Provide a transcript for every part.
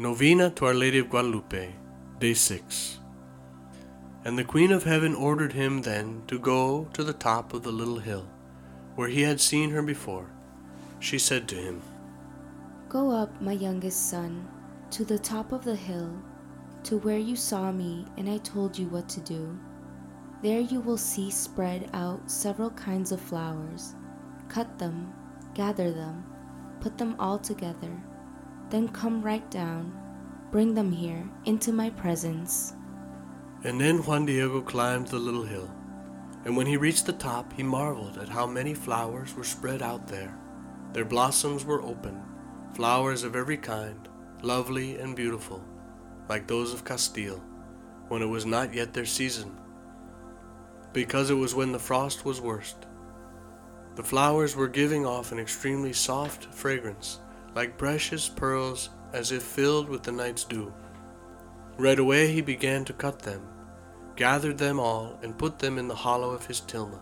Novena to Our Lady of Guadalupe, Day 6. And the Queen of Heaven ordered him then to go to the top of the little hill, where he had seen her before. She said to him, Go up, my youngest son, to the top of the hill, to where you saw me and I told you what to do. There you will see spread out several kinds of flowers. Cut them, gather them, put them all together then come right down, bring them here into my presence. And then Juan Diego climbed the little hill, and when he reached the top, he marveled at how many flowers were spread out there. Their blossoms were open, flowers of every kind, lovely and beautiful, like those of Castile, when it was not yet their season, because it was when the frost was worst. The flowers were giving off an extremely soft fragrance like precious pearls as if filled with the night's dew. Right away he began to cut them, gathered them all, and put them in the hollow of his tilma.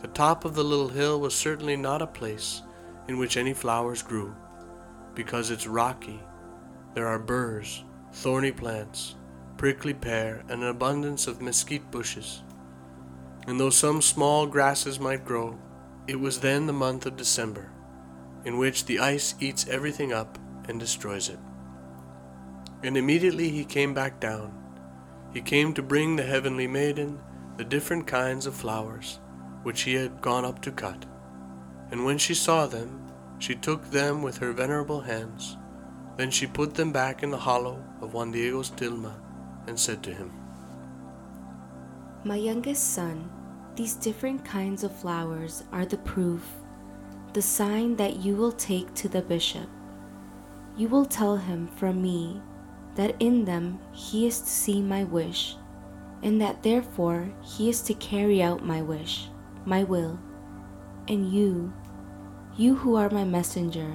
The top of the little hill was certainly not a place in which any flowers grew, because it's rocky. There are burrs, thorny plants, prickly pear, and an abundance of mesquite bushes. And though some small grasses might grow, it was then the month of December, in which the ice eats everything up and destroys it. And immediately he came back down. He came to bring the heavenly maiden the different kinds of flowers which he had gone up to cut. And when she saw them, she took them with her venerable hands. Then she put them back in the hollow of Juan Diego's tilma and said to him, My youngest son, these different kinds of flowers are the proof the sign that you will take to the bishop. You will tell him from me that in them he is to see my wish, and that therefore he is to carry out my wish, my will. And you, you who are my messenger,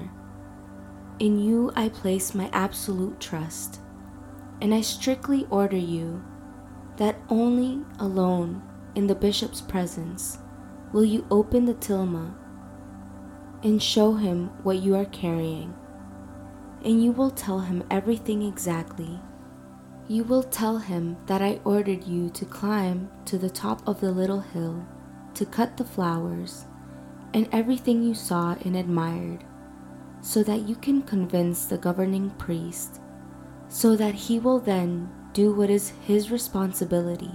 in you I place my absolute trust, and I strictly order you that only alone in the bishop's presence will you open the tilma and show him what you are carrying. And you will tell him everything exactly. You will tell him that I ordered you to climb to the top of the little hill, to cut the flowers, and everything you saw and admired, so that you can convince the governing priest, so that he will then do what is his responsibility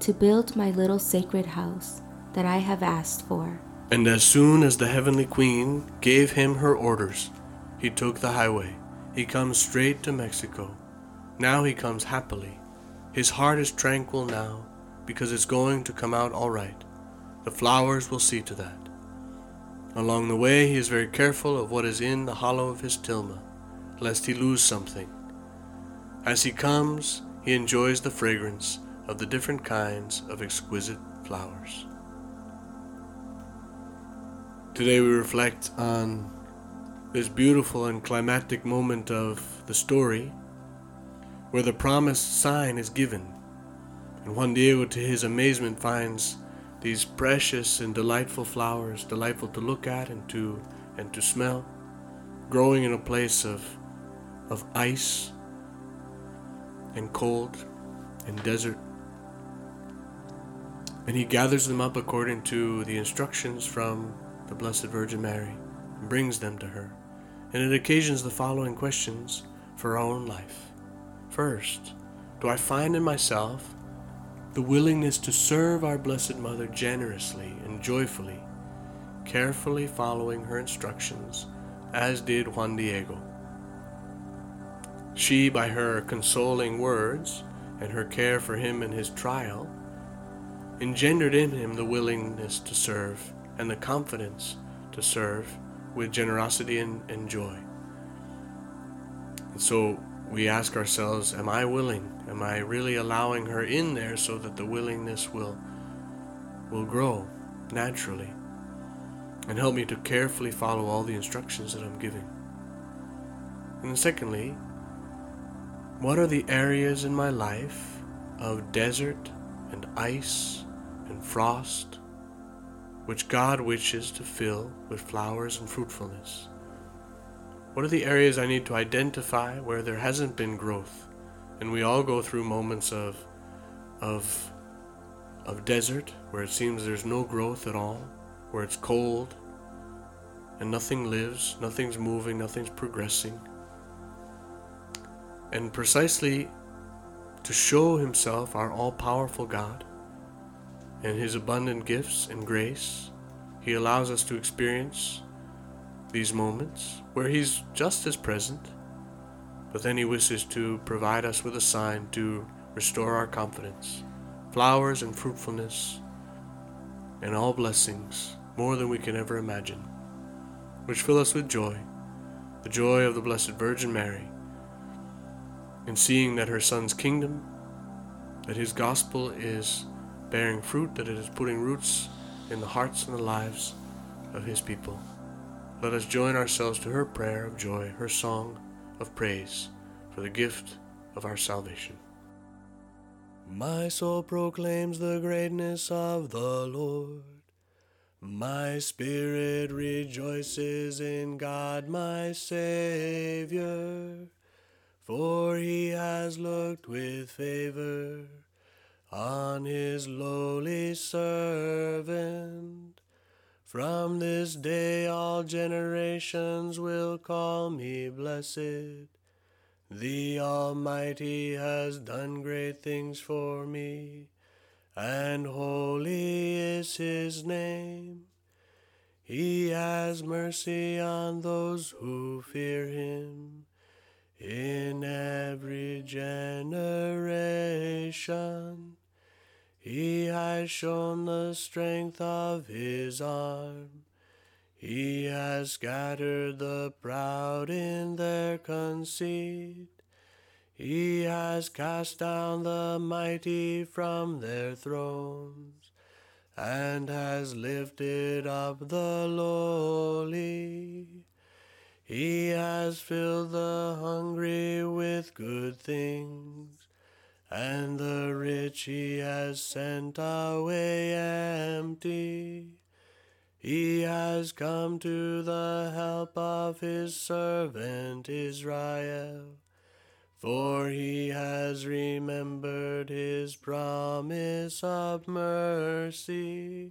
to build my little sacred house that I have asked for. And as soon as the heavenly queen gave him her orders, he took the highway. He comes straight to Mexico. Now he comes happily. His heart is tranquil now because it's going to come out all right. The flowers will see to that. Along the way, he is very careful of what is in the hollow of his tilma, lest he lose something. As he comes, he enjoys the fragrance of the different kinds of exquisite flowers. Today we reflect on this beautiful and climactic moment of the story where the promised sign is given. And Juan Diego, to his amazement, finds these precious and delightful flowers, delightful to look at and to and to smell, growing in a place of of ice and cold and desert. And he gathers them up according to the instructions from the Blessed Virgin Mary and brings them to her. And it occasions the following questions for our own life. First, do I find in myself the willingness to serve our Blessed Mother generously and joyfully, carefully following her instructions, as did Juan Diego? She, by her consoling words and her care for him in his trial, engendered in him the willingness to serve and the confidence to serve with generosity and, and joy. And so we ask ourselves, Am I willing? Am I really allowing her in there so that the willingness will, will grow naturally and help me to carefully follow all the instructions that I'm giving? And secondly, what are the areas in my life of desert and ice and frost which God wishes to fill with flowers and fruitfulness? What are the areas I need to identify where there hasn't been growth? And we all go through moments of of of desert where it seems there's no growth at all, where it's cold and nothing lives, nothing's moving, nothing's progressing. And precisely to show himself our all-powerful God and his abundant gifts and grace, he allows us to experience these moments where he's just as present, but then he wishes to provide us with a sign to restore our confidence, flowers and fruitfulness, and all blessings, more than we can ever imagine, which fill us with joy, the joy of the Blessed Virgin Mary, in seeing that her Son's kingdom, that his gospel is bearing fruit, that it is putting roots in the hearts and the lives of his people. Let us join ourselves to her prayer of joy, her song of praise for the gift of our salvation. My soul proclaims the greatness of the Lord. My spirit rejoices in God my Savior, for he has looked with favor on his lowly servant. From this day all generations will call me blessed. The Almighty has done great things for me, and holy is his name. He has mercy on those who fear him in every generation. He has shown the strength of his arm. He has scattered the proud in their conceit. He has cast down the mighty from their thrones, and has lifted up the lowly. He has filled the hungry with good things, and the rich he has sent away empty. He has come to the help of his servant Israel, for he has remembered his promise of mercy,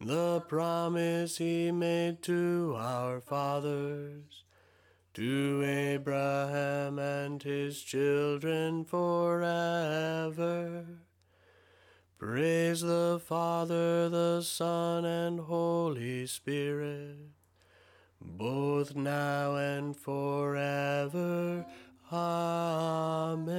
the promise he made to our fathers, to Abraham and his children forever. Praise the Father, the Son, and Holy Spirit, both now and forever. Amen.